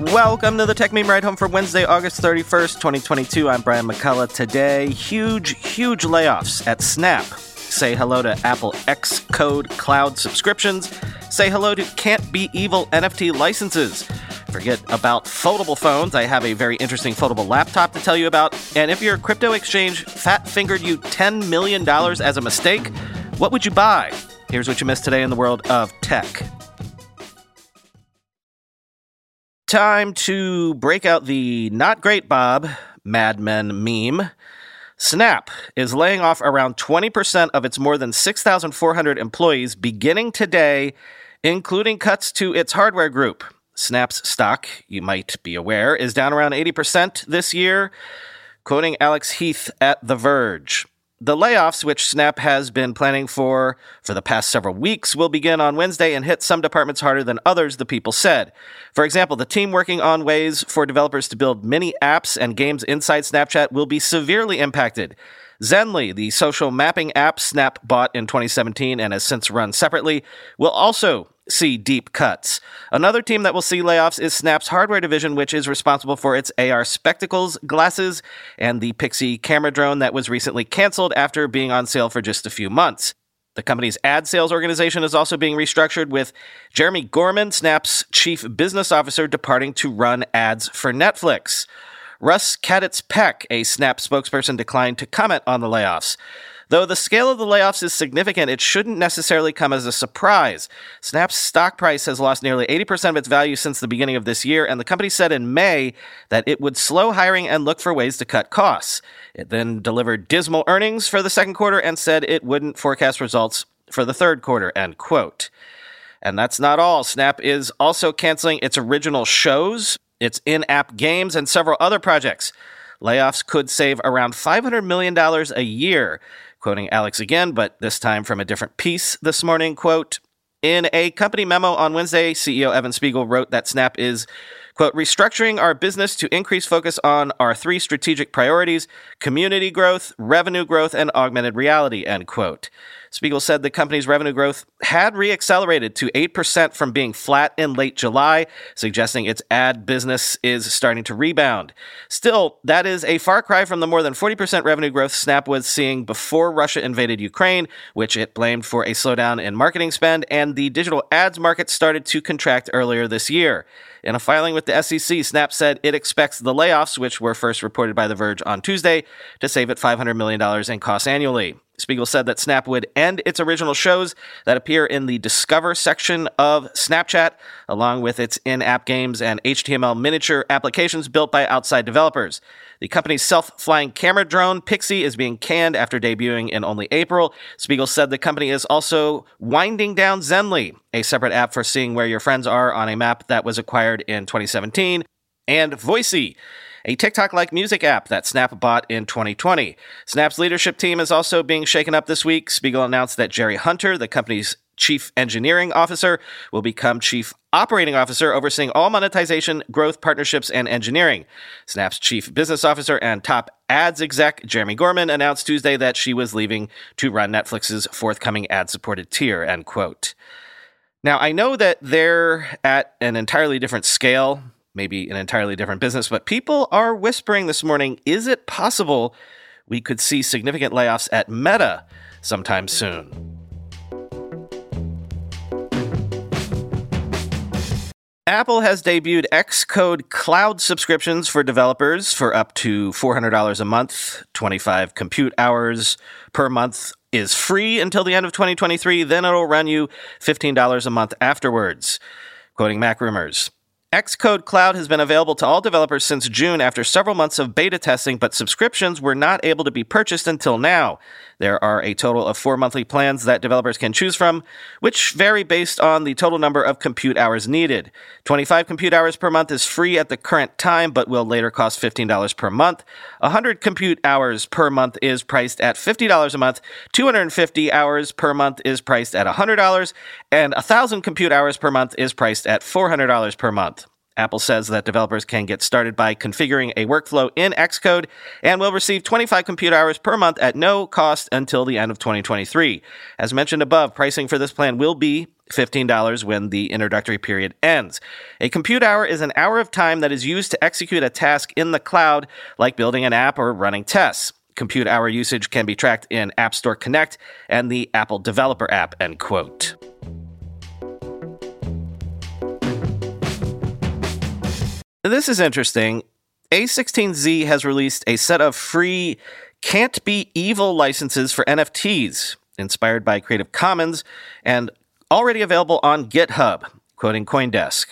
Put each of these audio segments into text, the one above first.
Welcome to the Techmeme Ride Home for Wednesday, August 31st, 2022. I'm Brian McCullough. Today, huge, huge layoffs at Snap. Say hello to Apple Xcode cloud subscriptions. Say hello to Can't Be Evil NFT licenses. Forget about foldable phones. I have a very interesting foldable laptop to tell you about. And if your crypto exchange fat fingered you $10 million as a mistake, what would you buy? Here's what you missed today in the world of tech. Time to break out the not great Bob Mad Men meme. Snap is laying off around 20% of its more than 6,400 employees beginning today, including cuts to its hardware group. Snap's stock, you might be aware, is down around 80% this year. Quoting Alex Heath at The Verge. The layoffs, which Snap has been planning for for the past several weeks, will begin on Wednesday and hit some departments harder than others, the people said. For example, the team working on ways for developers to build mini apps and games inside Snapchat will be severely impacted. Zenly, the social mapping app Snap bought in 2017 and has since run separately, will also see deep cuts. Another team that will see layoffs is Snap's hardware division, which is responsible for its AR spectacles, glasses, and the Pixy camera drone that was recently canceled after being on sale for just a few months. The company's ad sales organization is also being restructured, with Jeremi Gorman, Snap's chief business officer, departing to run ads for Netflix. Russ Kaditz Peck, a Snap spokesperson, declined to comment on the layoffs. Though the scale of the layoffs is significant, it shouldn't necessarily come as a surprise. Snap's stock price has lost nearly 80% of its value since the beginning of this year, and the company said in May that it would slow hiring and look for ways to cut costs. It then delivered dismal earnings for the second quarter and said it wouldn't forecast results for the third quarter, end quote. And that's not all. Snap is also canceling its original shows, its in app games, and several other projects. Layoffs could save around $500 million a year. Quoting Alex again, but this time from a different piece this morning, quote, in a company memo on Wednesday, CEO Evan Spiegel wrote that Snap is, quote, restructuring our business to increase focus on our three strategic priorities community growth, revenue growth, and augmented reality, end quote. Spiegel said the company's revenue growth had reaccelerated to 8% from being flat in late July, suggesting its ad business is starting to rebound. Still, that is a far cry from the more than 40% revenue growth Snap was seeing before Russia invaded Ukraine, which it blamed for a slowdown in marketing spend, and the digital ads market started to contract earlier this year. In a filing with the SEC, Snap said it expects the layoffs, which were first reported by The Verge on Tuesday, to save it $500 million in costs annually. Spiegel said that Snap would end its original shows that appear in the Discover section of Snapchat, along with its in app games and HTML miniature applications built by outside developers. The company's self flying camera drone, Pixy, is being canned after debuting in only April. Spiegel said the company is also winding down Zenly, a separate app for seeing where your friends are on a map that was acquired in 2017, and Voisey a TikTok like music app that Snap bought in 2020. Snap's leadership team is also being shaken up this week. Spiegel announced that Jerry Hunter, the company's chief engineering officer, will become chief operating officer, overseeing all monetization, growth, partnerships, and engineering. Snap's chief business officer and top ads exec, Jeremi Gorman, announced Tuesday that she was leaving to run Netflix's forthcoming ad supported tier, end quote. Now, I know that they're at an entirely different scale maybe an entirely different business. But people are whispering this morning is it possible we could see significant layoffs at Meta sometime soon? Apple has debuted Xcode cloud subscriptions for developers for up to $400 a month, 25 compute hours per month is free until the end of 2023. Then it'll run you $15 a month afterwards. Quoting MacRumors. Xcode Cloud has been available to all developers since June after several months of beta testing, but subscriptions were not able to be purchased until now. There are a total of four monthly plans that developers can choose from, which vary based on the total number of compute hours needed. 25 compute hours per month is free at the current time, but will later cost $15 per month. 100 compute hours per month is priced at $50 a month. 250 hours per month is priced at $100, and 1,000 compute hours per month is priced at $400 per month. Apple says that developers can get started by configuring a workflow in Xcode and will receive 25 compute hours per month at no cost until the end of 2023. As mentioned above, pricing for this plan will be $15 when the introductory period ends. A compute hour is an hour of time that is used to execute a task in the cloud, like building an app or running tests. Compute hour usage can be tracked in App Store Connect and the Apple Developer app, end quote. This is interesting. A16Z has released a set of free Can't Be Evil licenses for NFTs, inspired by Creative Commons, and already available on GitHub, quoting Coindesk.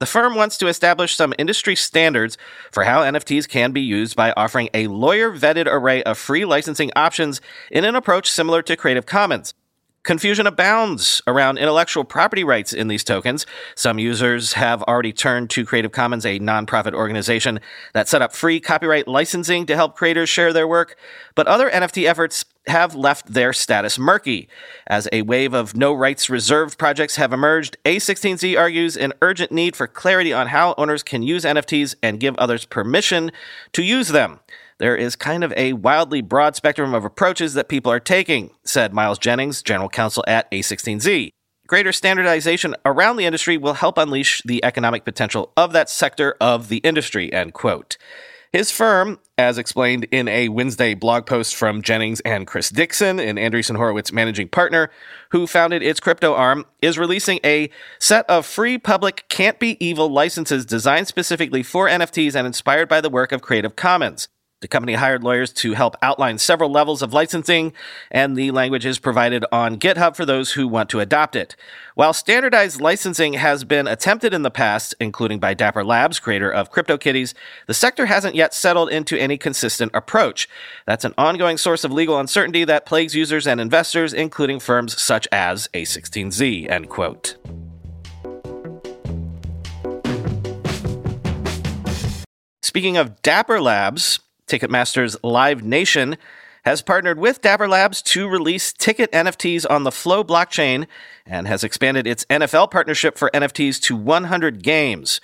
The firm wants to establish some industry standards for how NFTs can be used by offering a lawyer vetted array of free licensing options in an approach similar to Creative Commons. Confusion abounds around intellectual property rights in these tokens. Some users have already turned to Creative Commons, a nonprofit organization that set up free copyright licensing to help creators share their work, but other NFT efforts have left their status murky. As a wave of no rights reserved projects have emerged, A16Z argues an urgent need for clarity on how owners can use NFTs and give others permission to use them. There is kind of a wildly broad spectrum of approaches that people are taking, said Miles Jennings, general counsel at A16Z. Greater standardization around the industry will help unleash the economic potential of that sector of the industry, end quote. His firm, as explained in a Wednesday blog post from Jennings and Chris Dixon, an Andreessen Horowitz managing partner who founded its crypto arm, is releasing a set of free public can't be evil licenses designed specifically for NFTs and inspired by the work of Creative Commons. The company hired lawyers to help outline several levels of licensing, and the language is provided on GitHub for those who want to adopt it. While standardized licensing has been attempted in the past, including by Dapper Labs, creator of CryptoKitties, the sector hasn't yet settled into any consistent approach. That's an ongoing source of legal uncertainty that plagues users and investors, including firms such as A16Z, end quote. Speaking of Dapper Labs, Ticketmaster's Live Nation has partnered with Dapper Labs to release ticket NFTs on the Flow blockchain and has expanded its NFL partnership for NFTs to 100 games.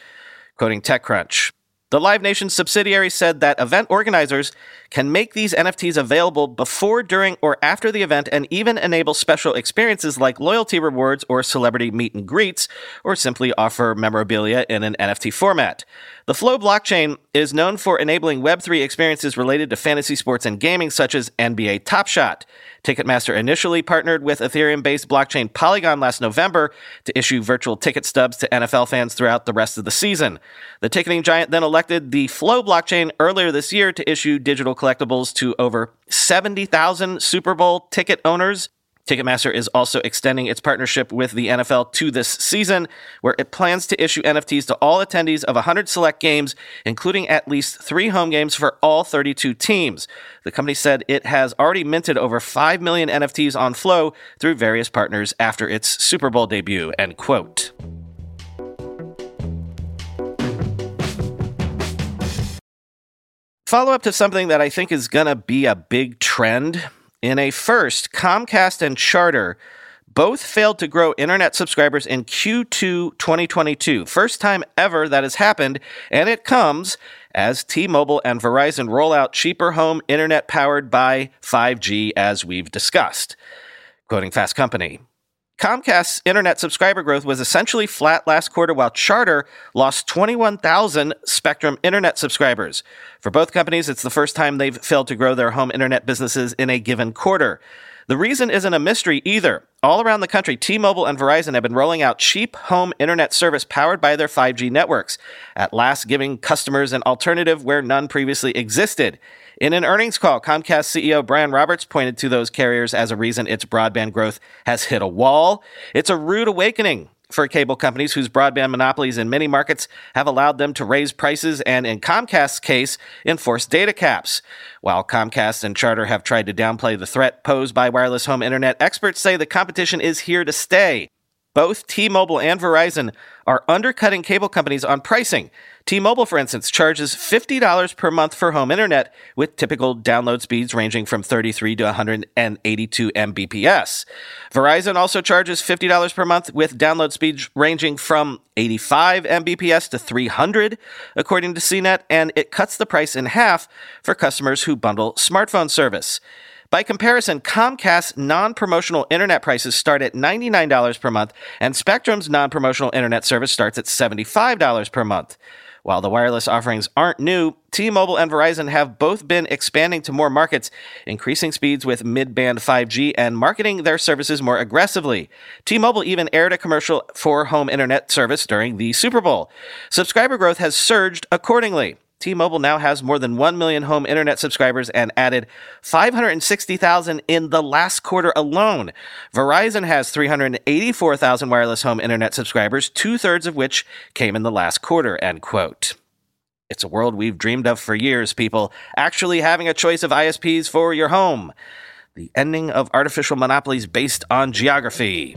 Quoting TechCrunch. The Live Nation subsidiary said that event organizers can make these NFTs available before, during, or after the event and even enable special experiences like loyalty rewards or celebrity meet and greets, or simply offer memorabilia in an NFT format. The Flow blockchain is known for enabling Web3 experiences related to fantasy sports and gaming, such as NBA Top Shot. Ticketmaster initially partnered with Ethereum based blockchain Polygon last November to issue virtual ticket stubs to NFL fans throughout the rest of the season. The ticketing giant then elected the Flow blockchain earlier this year to issue digital collectibles to over 70,000 Super Bowl ticket owners Ticketmaster is also extending its partnership with the NFL to this season, where it plans to issue NFTs to all attendees of 100 select games, including at least three home games for all 32 teams. The company said it has already minted over 5 million NFTs on Flow through various partners after its Super Bowl debut, end quote. Follow up to something that I think is going to be a big trend in a first, Comcast and Charter both failed to grow internet subscribers in Q2 2022. First time ever that has happened, and it comes as T Mobile and Verizon roll out cheaper home internet powered by 5G, as we've discussed. Quoting Fast Company. Comcast's internet subscriber growth was essentially flat last quarter, while Charter lost 21,000 Spectrum internet subscribers. For both companies, it's the first time they've failed to grow their home internet businesses in a given quarter. The reason isn't a mystery either. All around the country, T Mobile and Verizon have been rolling out cheap home internet service powered by their 5G networks, at last giving customers an alternative where none previously existed. In an earnings call, Comcast CEO Brian Roberts pointed to those carriers as a reason its broadband growth has hit a wall. It's a rude awakening for cable companies whose broadband monopolies in many markets have allowed them to raise prices and, in Comcast's case, enforce data caps. While Comcast and Charter have tried to downplay the threat posed by wireless home internet, experts say the competition is here to stay. Both T Mobile and Verizon are undercutting cable companies on pricing. T Mobile, for instance, charges $50 per month for home internet, with typical download speeds ranging from 33 to 182 Mbps. Verizon also charges $50 per month, with download speeds ranging from 85 Mbps to 300, according to CNET, and it cuts the price in half for customers who bundle smartphone service. By comparison, Comcast's non promotional internet prices start at $99 per month, and Spectrum's non promotional internet service starts at $75 per month. While the wireless offerings aren't new, T Mobile and Verizon have both been expanding to more markets, increasing speeds with mid band 5G, and marketing their services more aggressively. T Mobile even aired a commercial for home internet service during the Super Bowl. Subscriber growth has surged accordingly. T-Mobile now has more than 1 million home internet subscribers and added 560,000 in the last quarter alone. Verizon has 384,000 wireless home internet subscribers, two-thirds of which came in the last quarter, end quote. It's a world we've dreamed of for years, people, actually having a choice of ISPs for your home. The ending of artificial monopolies based on geography.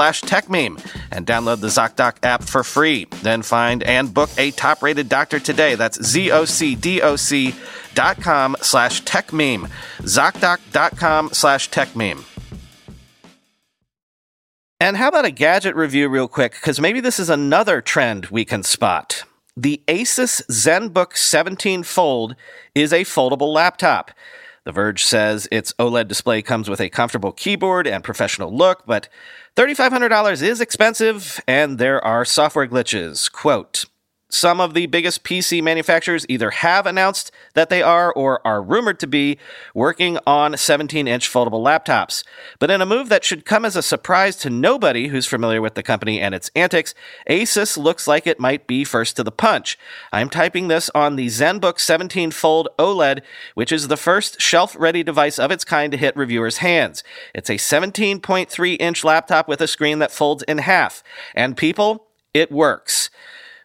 techmeme and download the ZocDoc app for free. Then find and book a top rated doctor today. That's Z-O-C-D-O-C dot com slash techmeme. ZocDoc.com slash techmeme. And how about a gadget review real quick? Because maybe this is another trend we can spot. The Asus ZenBook 17 Fold is a foldable laptop. The Verge says its OLED display comes with a comfortable keyboard and professional look, but $3,500 is expensive and there are software glitches. Quote, some of the biggest PC manufacturers either have announced that they are or are rumored to be working on 17 inch foldable laptops. But in a move that should come as a surprise to nobody who's familiar with the company and its antics, Asus looks like it might be first to the punch. I'm typing this on the ZenBook 17 Fold OLED, which is the first shelf ready device of its kind to hit reviewers' hands. It's a 17.3 inch laptop with a screen that folds in half. And people, it works.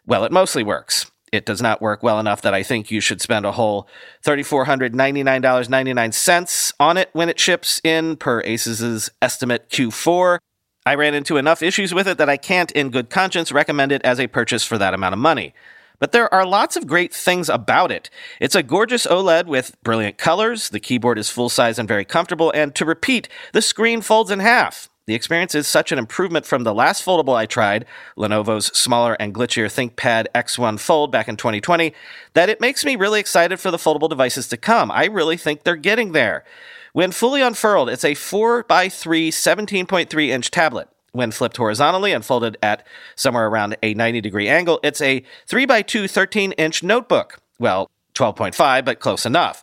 Well, it mostly works. It does not work well enough that I think you should spend a whole $3,499.99 on it when it ships in, per Asus's estimate Q4. I ran into enough issues with it that I can't, in good conscience, recommend it as a purchase for that amount of money. But there are lots of great things about it. It's a gorgeous OLED with brilliant colors, the keyboard is full size and very comfortable, and to repeat, the screen folds in half. The experience is such an improvement from the last foldable I tried, Lenovo's smaller and glitchier ThinkPad X1 Fold back in 2020, that it makes me really excited for the foldable devices to come. I really think they're getting there. When fully unfurled, it's a 4x3 17.3 inch tablet. When flipped horizontally and folded at somewhere around a 90 degree angle, it's a 3x2 13 inch notebook. Well, 12.5, but close enough.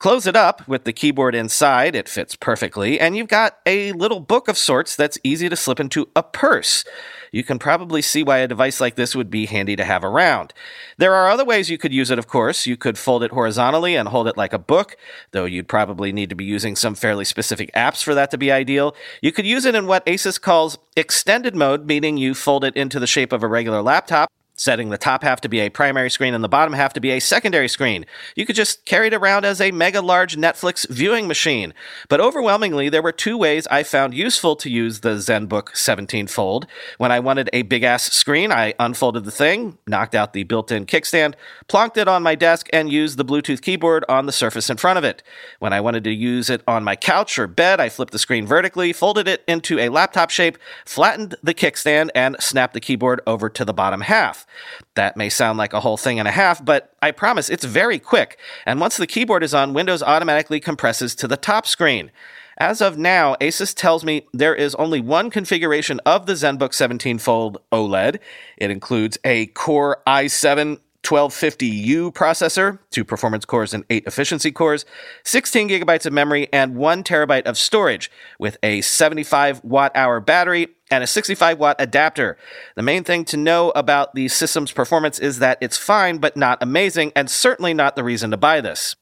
Close it up with the keyboard inside, it fits perfectly, and you've got a little book of sorts that's easy to slip into a purse. You can probably see why a device like this would be handy to have around. There are other ways you could use it, of course. You could fold it horizontally and hold it like a book, though you'd probably need to be using some fairly specific apps for that to be ideal. You could use it in what Asus calls extended mode, meaning you fold it into the shape of a regular laptop setting the top half to be a primary screen and the bottom half to be a secondary screen. You could just carry it around as a mega large Netflix viewing machine. But overwhelmingly, there were two ways I found useful to use the ZenBook 17 Fold. When I wanted a big ass screen, I unfolded the thing, knocked out the built in kickstand, plonked it on my desk, and used the Bluetooth keyboard on the surface in front of it. When I wanted to use it on my couch or bed, I flipped the screen vertically, folded it into a laptop shape, flattened the kickstand, and snapped the keyboard over to the bottom half. That may sound like a whole thing and a half, but I promise it's very quick. And once the keyboard is on, Windows automatically compresses to the top screen. As of now, Asus tells me there is only one configuration of the ZenBook 17 Fold OLED. It includes a Core i7 1250U processor, two performance cores and eight efficiency cores, 16 gigabytes of memory, and one terabyte of storage with a 75 watt hour battery and a 65 watt adapter. The main thing to know about the system's performance is that it's fine but not amazing, and certainly not the reason to buy this.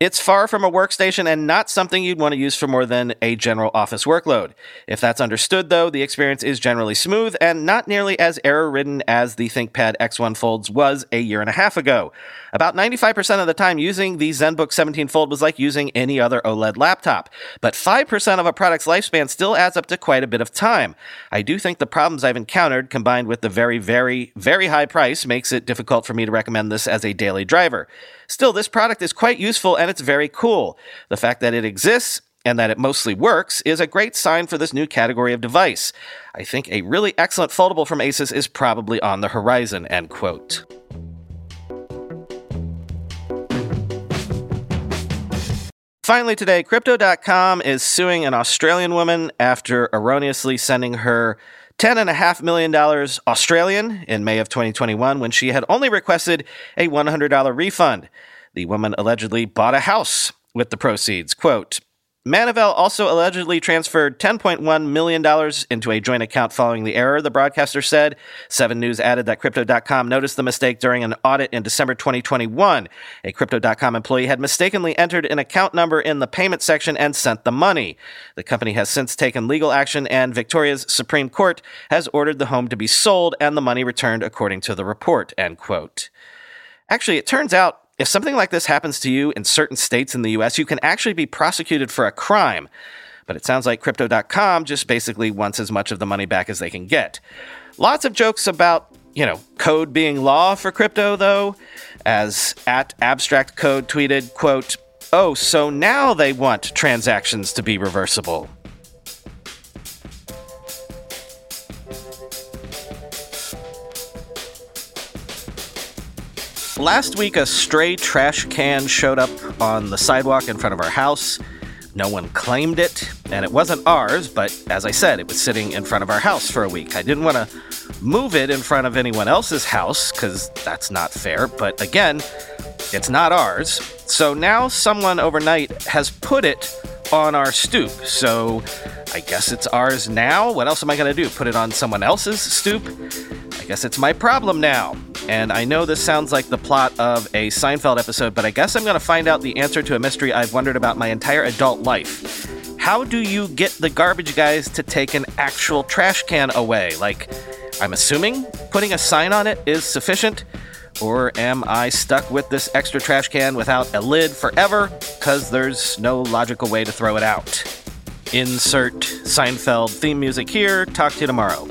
It's far from a workstation and not something you'd want to use for more than a general office workload. If that's understood, though, the experience is generally smooth and not nearly as error ridden as the ThinkPad X1 Folds was a year and a half ago. About 95% of the time, using the ZenBook 17 Fold was like using any other OLED laptop, but 5% of a product's lifespan still adds up to quite a bit of time. I do think the problems I've encountered, combined with the very, very, very high price, makes it difficult for me to recommend this as a daily driver. Still, this product is quite useful and it's very cool. The fact that it exists and that it mostly works is a great sign for this new category of device. I think a really excellent foldable from Asus is probably on the horizon, end quote. Finally, today, Crypto.com is suing an Australian woman after erroneously sending her $10.5 million Australian in May of 2021 when she had only requested a $100 refund. The woman allegedly bought a house with the proceeds. Quote, Manivel also allegedly transferred $10.1 million into a joint account following the error, the broadcaster said. 7 News added that Crypto.com noticed the mistake during an audit in December 2021. A Crypto.com employee had mistakenly entered an account number in the payment section and sent the money. The company has since taken legal action, and Victoria's Supreme Court has ordered the home to be sold and the money returned according to the report. End quote. Actually, it turns out if something like this happens to you in certain states in the US, you can actually be prosecuted for a crime. But it sounds like Crypto.com just basically wants as much of the money back as they can get. Lots of jokes about, you know, code being law for crypto, though, as at Abstract Code tweeted, quote, Oh, so now they want transactions to be reversible. Last week, a stray trash can showed up on the sidewalk in front of our house. No one claimed it, and it wasn't ours, but as I said, it was sitting in front of our house for a week. I didn't want to move it in front of anyone else's house, because that's not fair, but again, it's not ours. So now someone overnight has put it on our stoop. So I guess it's ours now. What else am I going to do? Put it on someone else's stoop? I guess it's my problem now. And I know this sounds like the plot of a Seinfeld episode, but I guess I'm going to find out the answer to a mystery I've wondered about my entire adult life. How do you get the garbage guys to take an actual trash can away? Like, I'm assuming putting a sign on it is sufficient? Or am I stuck with this extra trash can without a lid forever because there's no logical way to throw it out? Insert Seinfeld theme music here. Talk to you tomorrow.